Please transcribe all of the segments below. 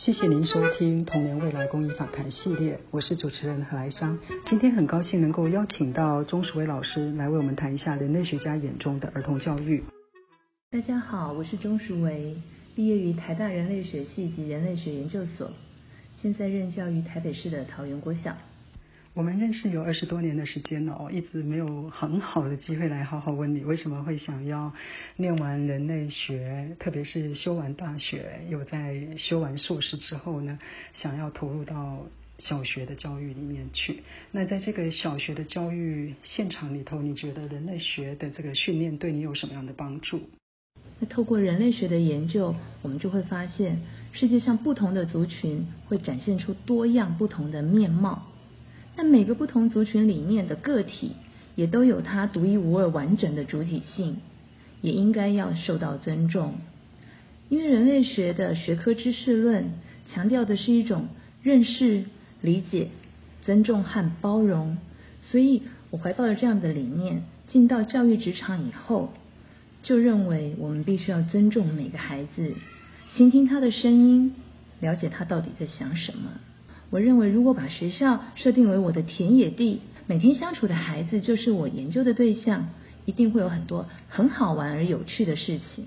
谢谢您收听《童年未来公益访谈》系列，我是主持人何来香。今天很高兴能够邀请到钟淑薇老师来为我们谈一下人类学家眼中的儿童教育。大家好，我是钟淑薇，毕业于台大人类学系及人类学研究所，现在任教于台北市的桃园国小。我们认识有二十多年的时间了哦，一直没有很好的机会来好好问你，为什么会想要念完人类学，特别是修完大学，有在修完硕士之后呢，想要投入到小学的教育里面去？那在这个小学的教育现场里头，你觉得人类学的这个训练对你有什么样的帮助？那透过人类学的研究，我们就会发现，世界上不同的族群会展现出多样不同的面貌。那每个不同族群里面的个体，也都有它独一无二、完整的主体性，也应该要受到尊重。因为人类学的学科知识论强调的是一种认识、理解、尊重和包容，所以我怀抱了这样的理念，进到教育职场以后，就认为我们必须要尊重每个孩子，倾听他的声音，了解他到底在想什么。我认为，如果把学校设定为我的田野地，每天相处的孩子就是我研究的对象，一定会有很多很好玩而有趣的事情。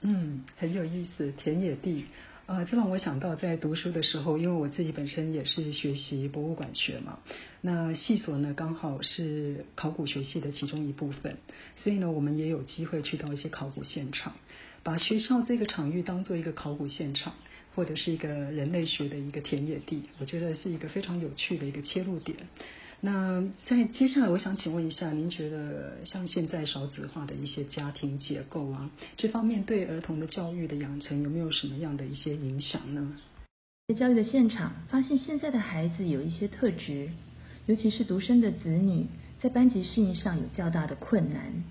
嗯，很有意思，田野地啊，这让我想到在读书的时候，因为我自己本身也是学习博物馆学嘛，那系所呢刚好是考古学系的其中一部分，所以呢，我们也有机会去到一些考古现场，把学校这个场域当做一个考古现场。或者是一个人类学的一个田野地，我觉得是一个非常有趣的一个切入点。那在接下来，我想请问一下，您觉得像现在少子化的一些家庭结构啊，这方面对儿童的教育的养成有没有什么样的一些影响呢？在教育的现场，发现现在的孩子有一些特质，尤其是独生的子女，在班级适应上有较大的困难，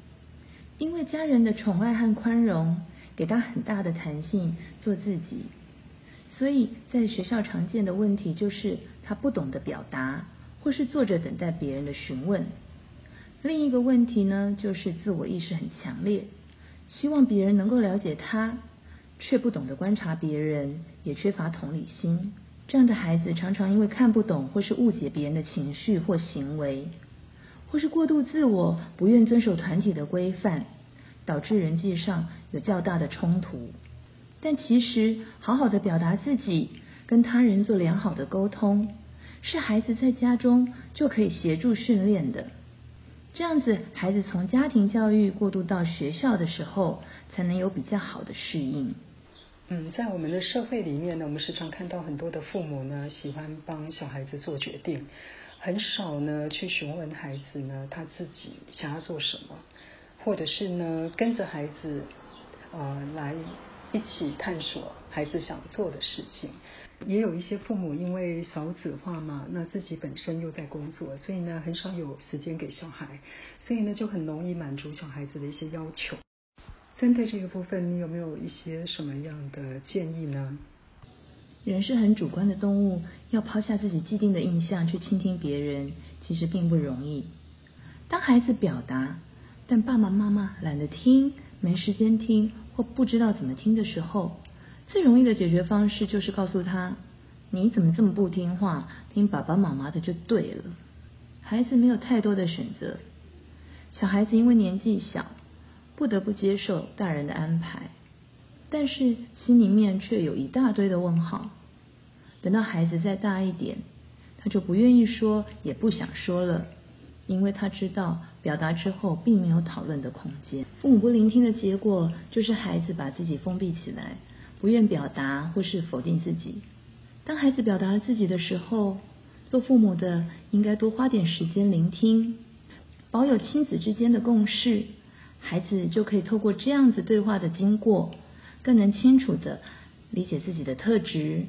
因为家人的宠爱和宽容，给他很大的弹性，做自己。所以在学校常见的问题就是他不懂得表达，或是坐着等待别人的询问。另一个问题呢，就是自我意识很强烈，希望别人能够了解他，却不懂得观察别人，也缺乏同理心。这样的孩子常常因为看不懂或是误解别人的情绪或行为，或是过度自我，不愿遵守团体的规范，导致人际上有较大的冲突。但其实，好好的表达自己，跟他人做良好的沟通，是孩子在家中就可以协助训练的。这样子，孩子从家庭教育过渡到学校的时候，才能有比较好的适应。嗯，在我们的社会里面呢，我们时常看到很多的父母呢，喜欢帮小孩子做决定，很少呢去询问孩子呢他自己想要做什么，或者是呢跟着孩子呃来。一起探索孩子想做的事情，也有一些父母因为少子化嘛，那自己本身又在工作，所以呢很少有时间给小孩，所以呢就很容易满足小孩子的一些要求。针对这个部分，你有没有一些什么样的建议呢？人是很主观的动物，要抛下自己既定的印象去倾听别人，其实并不容易。当孩子表达，但爸爸妈妈懒得听，没时间听。或不知道怎么听的时候，最容易的解决方式就是告诉他：“你怎么这么不听话？听爸爸妈妈的就对了。”孩子没有太多的选择，小孩子因为年纪小，不得不接受大人的安排，但是心里面却有一大堆的问号。等到孩子再大一点，他就不愿意说，也不想说了。因为他知道表达之后并没有讨论的空间，父母不聆听的结果就是孩子把自己封闭起来，不愿表达或是否定自己。当孩子表达自己的时候，做父母的应该多花点时间聆听，保有亲子之间的共识，孩子就可以透过这样子对话的经过，更能清楚的理解自己的特质，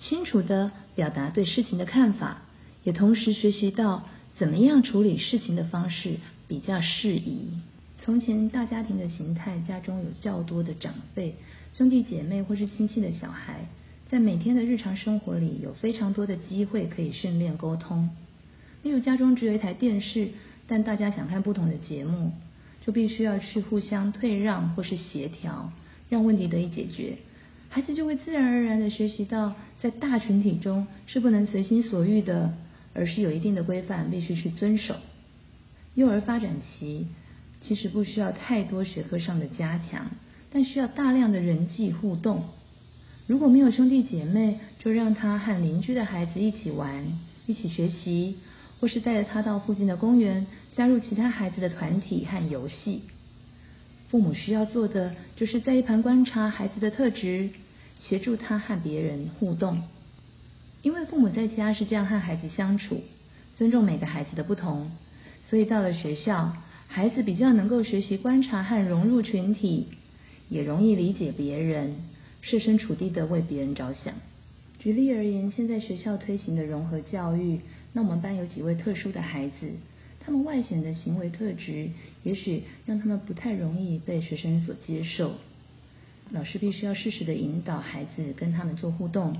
清楚的表达对事情的看法，也同时学习到。怎么样处理事情的方式比较适宜？从前大家庭的形态，家中有较多的长辈、兄弟姐妹或是亲戚的小孩，在每天的日常生活里，有非常多的机会可以训练沟通。例如家中只有一台电视，但大家想看不同的节目，就必须要去互相退让或是协调，让问题得以解决。孩子就会自然而然的学习到，在大群体中是不能随心所欲的，而是有一定的规范必须去遵守。幼儿发展期其实不需要太多学科上的加强，但需要大量的人际互动。如果没有兄弟姐妹，就让他和邻居的孩子一起玩，一起学习，或是带着他到附近的公园，加入其他孩子的团体和游戏。父母需要做的，就是在一旁观察孩子的特质，协助他和别人互动。因为父母在家是这样和孩子相处，尊重每个孩子的不同，所以到了学校，孩子比较能够学习观察和融入群体，也容易理解别人，设身处地的为别人着想。举例而言，现在学校推行的融合教育，那我们班有几位特殊的孩子。他们外显的行为特质，也许让他们不太容易被学生所接受。老师必须要适时的引导孩子跟他们做互动。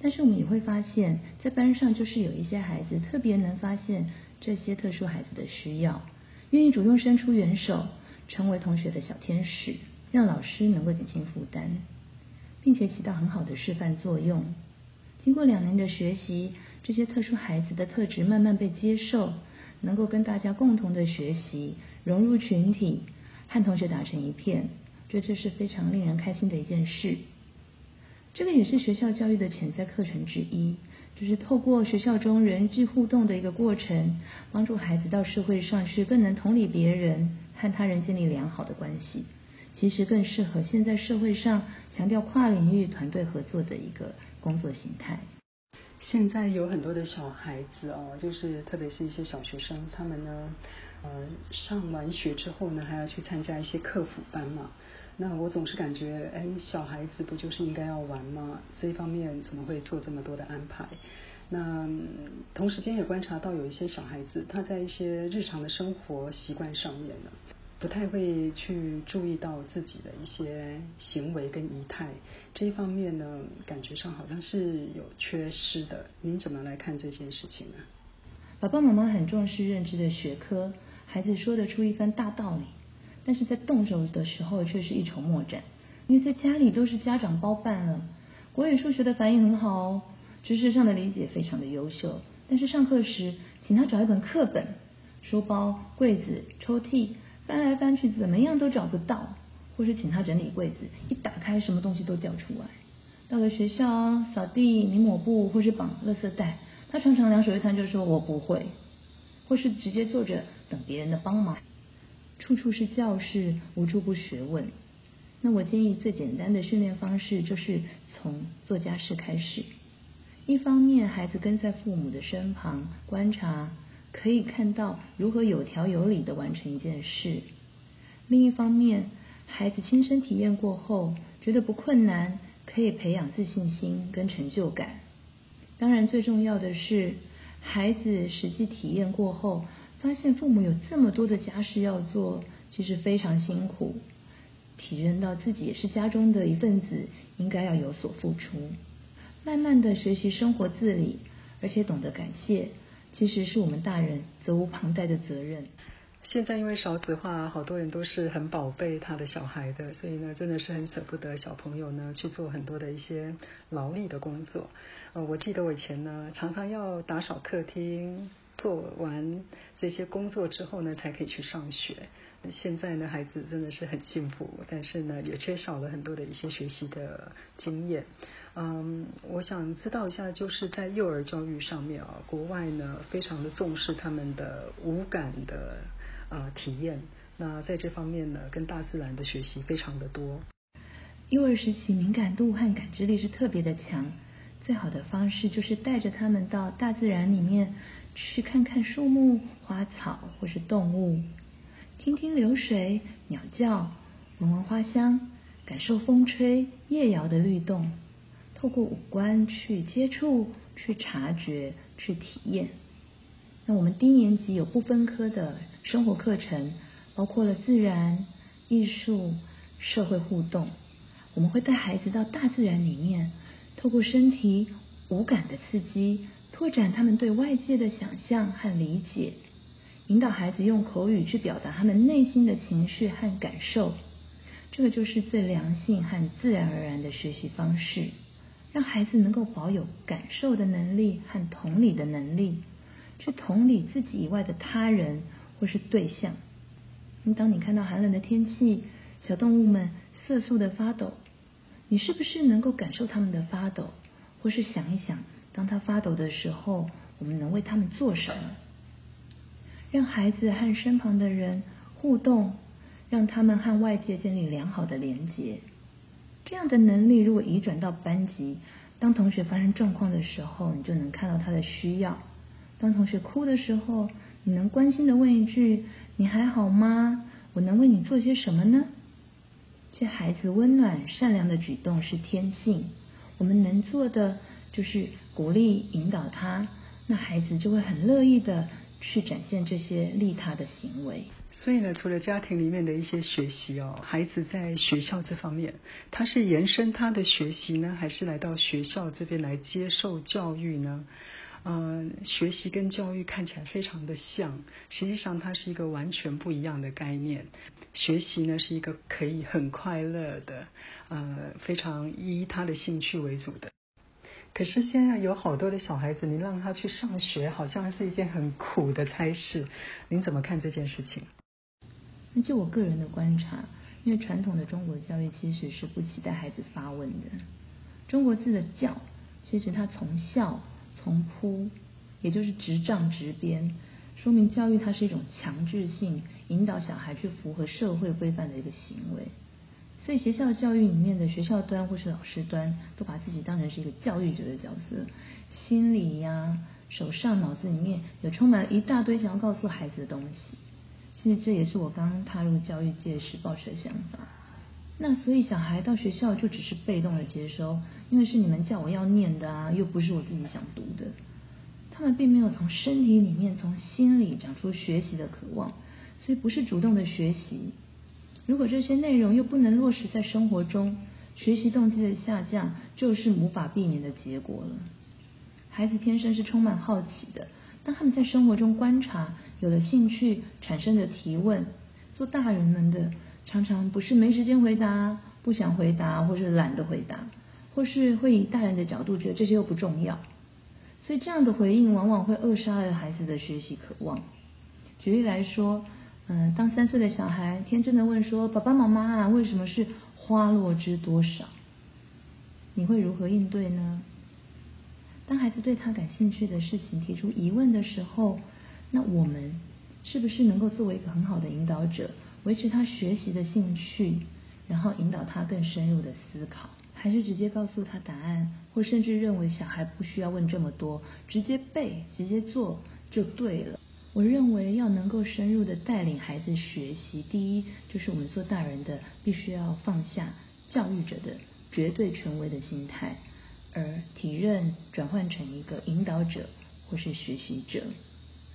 但是我们也会发现，在班上就是有一些孩子特别能发现这些特殊孩子的需要，愿意主动伸出援手，成为同学的小天使，让老师能够减轻负担，并且起到很好的示范作用。经过两年的学习，这些特殊孩子的特质慢慢被接受。能够跟大家共同的学习，融入群体，和同学打成一片，这这是非常令人开心的一件事。这个也是学校教育的潜在课程之一，就是透过学校中人际互动的一个过程，帮助孩子到社会上是更能同理别人，和他人建立良好的关系。其实更适合现在社会上强调跨领域团队合作的一个工作形态。现在有很多的小孩子哦，就是特别是一些小学生，他们呢，呃，上完学之后呢，还要去参加一些课辅班嘛。那我总是感觉，哎，小孩子不就是应该要玩吗？这一方面怎么会做这么多的安排？那同时间也观察到有一些小孩子，他在一些日常的生活习惯上面呢。不太会去注意到自己的一些行为跟仪态，这一方面呢，感觉上好像是有缺失的。您怎么来看这件事情呢？爸爸妈妈很重视认知的学科，孩子说得出一番大道理，但是在动手的时候却是一筹莫展。因为在家里都是家长包办了，国语数学的反应很好哦，知识上的理解非常的优秀，但是上课时请他找一本课本、书包、柜子、抽屉。翻来翻去，怎么样都找不到，或是请他整理柜子，一打开，什么东西都掉出来。到了学校，扫地、你抹布，或是绑垃圾袋，他常常两手一摊就说我不会，或是直接坐着等别人的帮忙。处处是教室，无处不学问。那我建议最简单的训练方式就是从做家事开始。一方面，孩子跟在父母的身旁观察。可以看到如何有条有理的完成一件事。另一方面，孩子亲身体验过后，觉得不困难，可以培养自信心跟成就感。当然，最重要的是，孩子实际体验过后，发现父母有这么多的家事要做，其实非常辛苦，体认到自己也是家中的一份子，应该要有所付出。慢慢的学习生活自理，而且懂得感谢。其实是我们大人责无旁贷的责任。现在因为少子化，好多人都是很宝贝他的小孩的，所以呢，真的是很舍不得小朋友呢去做很多的一些劳力的工作。呃，我记得我以前呢，常常要打扫客厅，做完这些工作之后呢，才可以去上学。现在呢，孩子真的是很幸福，但是呢，也缺少了很多的一些学习的经验。嗯，我想知道一下，就是在幼儿教育上面啊，国外呢非常的重视他们的五感的呃体验。那在这方面呢，跟大自然的学习非常的多。幼儿时期敏感度和感知力是特别的强，最好的方式就是带着他们到大自然里面去看看树木、花草或是动物，听听流水、鸟叫，闻闻花香，感受风吹叶摇的律动。透过五官去接触、去察觉、去体验。那我们低年级有不分科的生活课程，包括了自然、艺术、社会互动。我们会带孩子到大自然里面，透过身体五感的刺激，拓展他们对外界的想象和理解，引导孩子用口语去表达他们内心的情绪和感受。这个就是最良性和自然而然的学习方式，让孩子能够保有感受的能力和同理的能力，去同理自己以外的他人或是对象。当你看到寒冷的天气，小动物们瑟瑟的发抖，你是不是能够感受他们的发抖，或是想一想，当他发抖的时候，我们能为他们做什么？让孩子和身旁的人互动，让他们和外界建立良好的连结。这样的能力如果移转到班级，当同学发生状况的时候，你就能看到他的需要。当同学哭的时候，你能关心的问一句：“你还好吗？我能为你做些什么呢？”这孩子温暖善良的举动是天性，我们能做的就是鼓励引导他，那孩子就会很乐意的去展现这些利他的行为。所以呢，除了家庭里面的一些学习哦，孩子在学校这方面，他是延伸他的学习呢，还是来到学校这边来接受教育呢？嗯，学习跟教育看起来非常的像，实际上它是一个完全不一样的概念。学习呢是一个可以很快乐的，呃，非常依他的兴趣为主的。可是现在有好多的小孩子，你让他去上学，好像是一件很苦的差事。您怎么看这件事情？那就我个人的观察，因为传统的中国教育其实是不期待孩子发问的。中国字的教，其实它从校。从铺，也就是直杖直鞭，说明教育它是一种强制性引导小孩去符合社会规范的一个行为。所以学校教育里面的学校端或是老师端，都把自己当成是一个教育者的角色，心里呀、手上、脑子里面有充满了一大堆想要告诉孩子的东西。其实这也是我刚踏入教育界时抱持的想法。那所以小孩到学校就只是被动的接收，因为是你们叫我要念的啊，又不是我自己想读的。他们并没有从身体里面、从心里长出学习的渴望，所以不是主动的学习。如果这些内容又不能落实在生活中，学习动机的下降就是无法避免的结果了。孩子天生是充满好奇的，当他们在生活中观察，有了兴趣，产生的提问，做大人们的。常常不是没时间回答，不想回答，或是懒得回答，或是会以大人的角度觉得这些又不重要，所以这样的回应往往会扼杀了孩子的学习渴望。举例来说，嗯，当三岁的小孩天真的问说：“爸爸妈妈，为什么是花落知多少？”你会如何应对呢？当孩子对他感兴趣的事情提出疑问的时候，那我们是不是能够作为一个很好的引导者？维持他学习的兴趣，然后引导他更深入的思考，还是直接告诉他答案，或甚至认为小孩不需要问这么多，直接背、直接做就对了。我认为要能够深入的带领孩子学习，第一就是我们做大人的必须要放下教育者的绝对权威的心态，而体认转换成一个引导者或是学习者。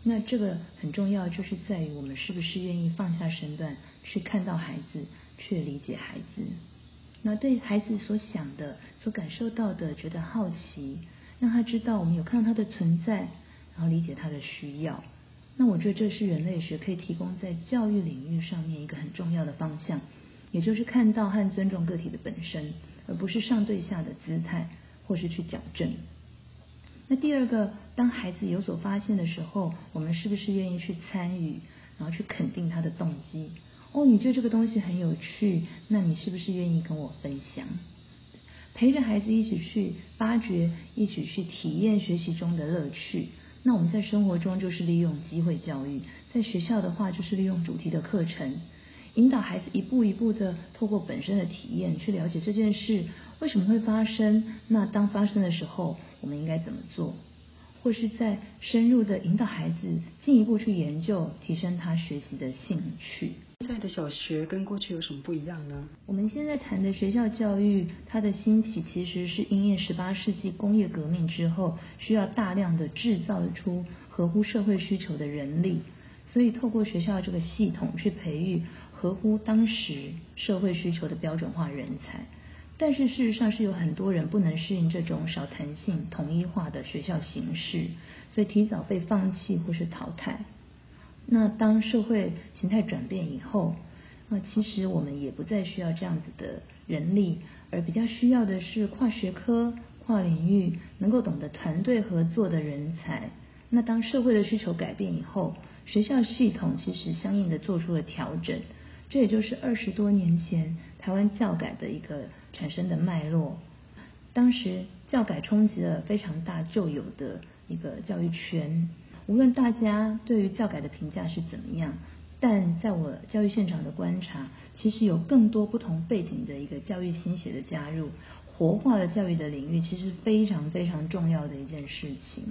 那这个很重要，就是在于我们是不是愿意放下身段去看到孩子，去理解孩子。那对孩子所想的、所感受到的，觉得好奇，让他知道我们有看到他的存在，然后理解他的需要。那我觉得这是人类学可以提供在教育领域上面一个很重要的方向，也就是看到和尊重个体的本身，而不是上对下的姿态，或是去矫正。那第二个，当孩子有所发现的时候，我们是不是愿意去参与，然后去肯定他的动机？哦，你觉得这个东西很有趣，那你是不是愿意跟我分享？陪着孩子一起去发掘，一起去体验学习中的乐趣。那我们在生活中就是利用机会教育，在学校的话就是利用主题的课程，引导孩子一步一步的透过本身的体验去了解这件事为什么会发生。那当发生的时候，我们应该怎么做？或是在深入的引导孩子进一步去研究，提升他学习的兴趣。现在的小学跟过去有什么不一样呢？我们现在谈的学校教育，它的兴起其实是因应十八世纪工业革命之后，需要大量的制造出合乎社会需求的人力，所以透过学校这个系统去培育合乎当时社会需求的标准化人才。但是事实上是有很多人不能适应这种少弹性、统一化的学校形式，所以提早被放弃或是淘汰。那当社会形态转变以后，那其实我们也不再需要这样子的人力，而比较需要的是跨学科、跨领域能够懂得团队合作的人才。那当社会的需求改变以后，学校系统其实相应的做出了调整，这也就是二十多年前台湾教改的一个产生的脉络。当时教改冲击了非常大旧有的一个教育圈，无论大家对于教改的评价是怎么样，但在我教育现场的观察，其实有更多不同背景的一个教育新血的加入，活化了教育的领域，其实非常非常重要的一件事情。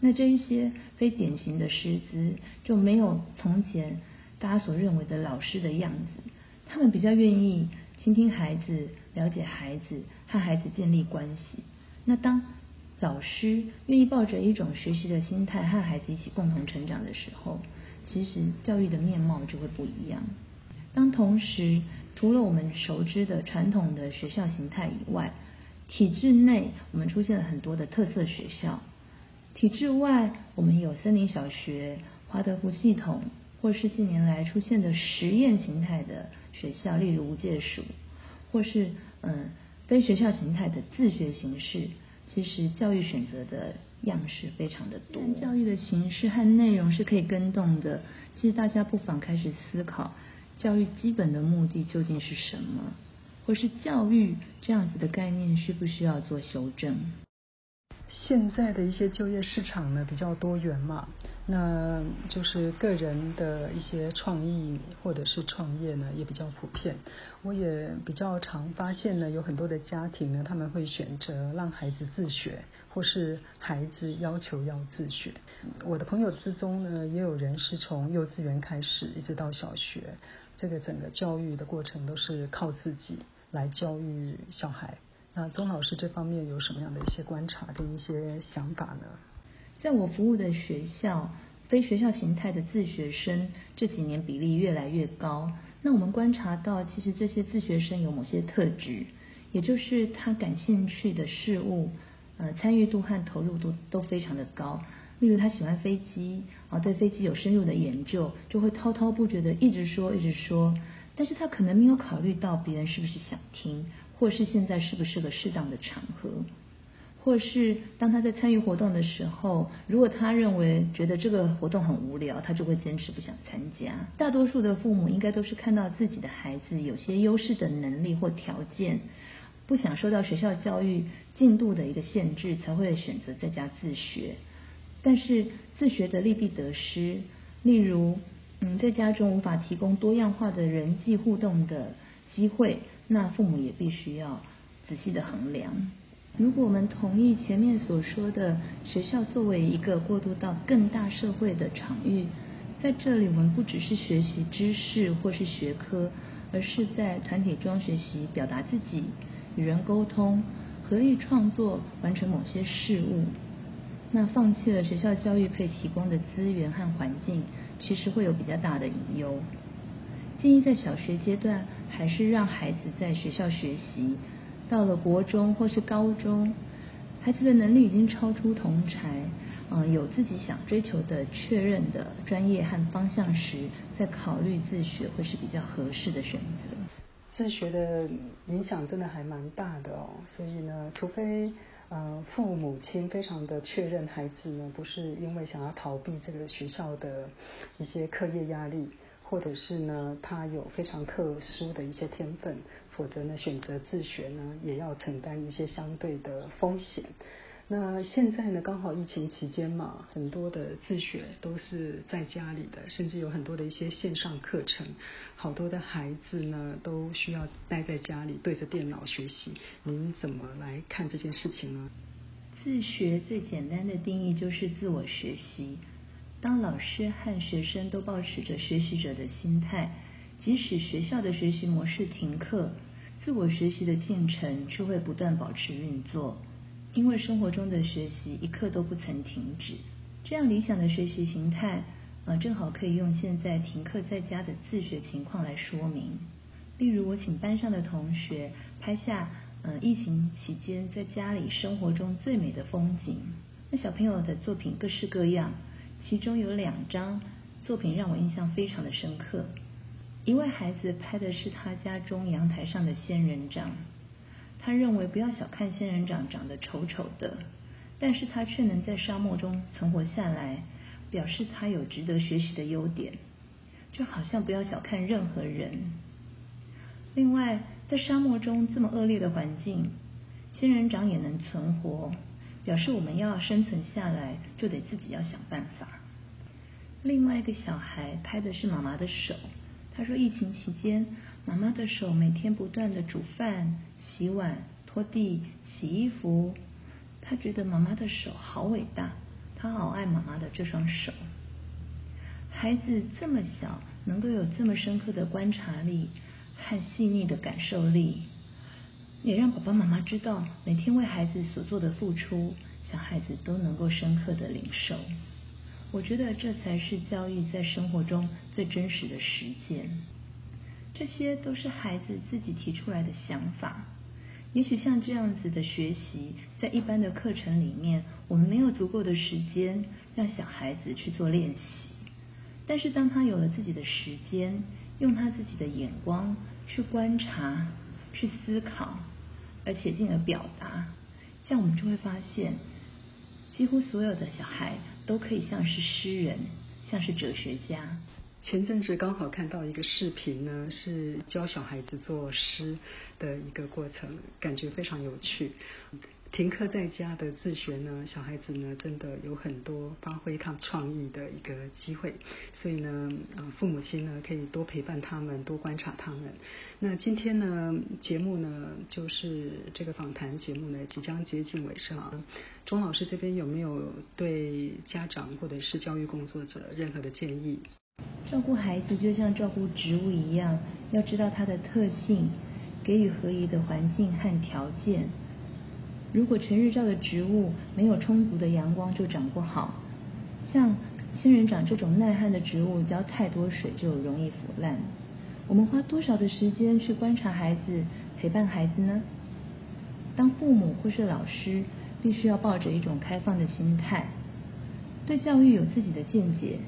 那这一些非典型的师资就没有从前大家所认为的老师的样子，他们比较愿意倾听孩子、了解孩子、和孩子建立关系。那当老师愿意抱着一种学习的心态和孩子一起共同成长的时候，其实教育的面貌就会不一样。当同时除了我们熟知的传统的学校形态以外，体制内我们出现了很多的特色学校。体制外，我们有森林小学、华德福系统，或是近年来出现的实验形态的学校，例如无界塾，或是嗯非学校形态的自学形式。其实教育选择的样式非常的多，教育的形式和内容是可以跟动的。其实大家不妨开始思考，教育基本的目的究竟是什么，或是教育这样子的概念需不需要做修正？现在的一些就业市场呢比较多元嘛，那就是个人的一些创意或者是创业呢也比较普遍。我也比较常发现呢，有很多的家庭呢他们会选择让孩子自学，或是孩子要求要自学。我的朋友之中呢，也有人是从幼稚园开始一直到小学，这个整个教育的过程都是靠自己来教育小孩。那钟老师这方面有什么样的一些观察跟一些想法呢？在我服务的学校，非学校形态的自学生这几年比例越来越高。那我们观察到，其实这些自学生有某些特质，也就是他感兴趣的事物，呃，参与度和投入度都非常的高。例如，他喜欢飞机，啊，对飞机有深入的研究，就会滔滔不绝的一直说，一直说。但是他可能没有考虑到别人是不是想听。或是现在是不是个适当的场合，或是当他在参与活动的时候，如果他认为觉得这个活动很无聊，他就会坚持不想参加。大多数的父母应该都是看到自己的孩子有些优势的能力或条件，不想受到学校教育进度的一个限制，才会选择在家自学。但是自学的利弊得失，例如，嗯，在家中无法提供多样化的人际互动的机会。那父母也必须要仔细的衡量。如果我们同意前面所说的，学校作为一个过渡到更大社会的场域，在这里我们不只是学习知识或是学科，而是在团体中学习表达自己、与人沟通、合力创作、完成某些事物。那放弃了学校教育可以提供的资源和环境，其实会有比较大的隐忧。建议在小学阶段，还是让孩子在学校学习。到了国中或是高中，孩子的能力已经超出同才，嗯，有自己想追求的确认的专业和方向时，再考虑自学会是比较合适的选择。自学的影响真的还蛮大的哦，所以呢，除非呃父母亲非常的确认孩子呢不是因为想要逃避这个学校的一些课业压力。或者是呢，他有非常特殊的一些天分，否则呢，选择自学呢，也要承担一些相对的风险。那现在呢，刚好疫情期间嘛，很多的自学都是在家里的，甚至有很多的一些线上课程，好多的孩子呢，都需要待在家里对着电脑学习。您怎么来看这件事情呢？自学最简单的定义就是自我学习。当老师和学生都保持着学习者的心态，即使学校的学习模式停课，自我学习的进程却会不断保持运作，因为生活中的学习一刻都不曾停止。这样理想的学习形态，呃，正好可以用现在停课在家的自学情况来说明。例如，我请班上的同学拍下，呃，疫情期间在家里生活中最美的风景。那小朋友的作品各式各样。其中有两张作品让我印象非常的深刻，一位孩子拍的是他家中阳台上的仙人掌，他认为不要小看仙人掌长得丑丑的，但是他却能在沙漠中存活下来，表示他有值得学习的优点。就好像不要小看任何人。另外，在沙漠中这么恶劣的环境，仙人掌也能存活，表示我们要生存下来，就得自己要想办法。另外一个小孩拍的是妈妈的手，他说疫情期间，妈妈的手每天不断的煮饭、洗碗、拖地、洗衣服，他觉得妈妈的手好伟大，他好爱妈妈的这双手。孩子这么小，能够有这么深刻的观察力和细腻的感受力，也让爸爸妈妈知道，每天为孩子所做的付出，小孩子都能够深刻的领受。我觉得这才是教育在生活中最真实的实践。这些都是孩子自己提出来的想法。也许像这样子的学习，在一般的课程里面，我们没有足够的时间让小孩子去做练习。但是当他有了自己的时间，用他自己的眼光去观察、去思考，而且进而表达，这样我们就会发现，几乎所有的小孩都可以像是诗人，像是哲学家。前阵子刚好看到一个视频呢，是教小孩子做诗的一个过程，感觉非常有趣。停课在家的自学呢，小孩子呢真的有很多发挥他创意的一个机会，所以呢，呃，父母亲呢可以多陪伴他们，多观察他们。那今天呢，节目呢就是这个访谈节目呢即将接近尾声啊。钟老师这边有没有对家长或者是教育工作者任何的建议？照顾孩子就像照顾植物一样，要知道它的特性，给予合宜的环境和条件。如果全日照的植物没有充足的阳光，就长不好。像仙人掌这种耐旱的植物，浇太多水就容易腐烂。我们花多少的时间去观察孩子、陪伴孩子呢？当父母或是老师，必须要抱着一种开放的心态，对教育有自己的见解，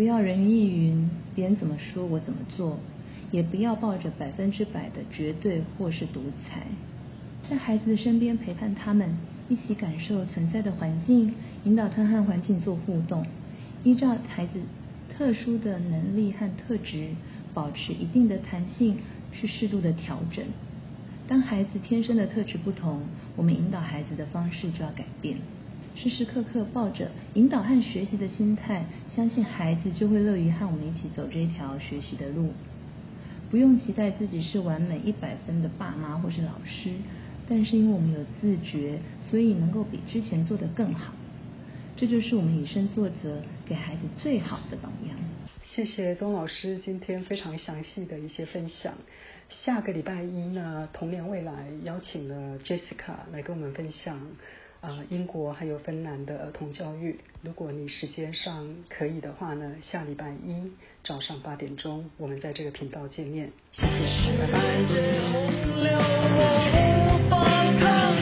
不要人云亦云，别人怎么说我怎么做，也不要抱着百分之百的绝对或是独裁。在孩子的身边陪伴他们，一起感受存在的环境，引导他和环境做互动，依照孩子特殊的能力和特质，保持一定的弹性，去适度的调整。当孩子天生的特质不同，我们引导孩子的方式就要改变。时时刻刻抱着引导和学习的心态，相信孩子就会乐于和我们一起走这条学习的路。不用期待自己是完美一百分的爸妈或是老师。但是因为我们有自觉，所以能够比之前做得更好。这就是我们以身作则，给孩子最好的榜样。谢谢钟老师今天非常详细的一些分享。下个礼拜一呢，童年未来邀请了 Jessica 来跟我们分享呃英国还有芬兰的儿童教育。如果你时间上可以的话呢，下礼拜一早上八点钟，我们在这个频道见面。谢谢，拜拜。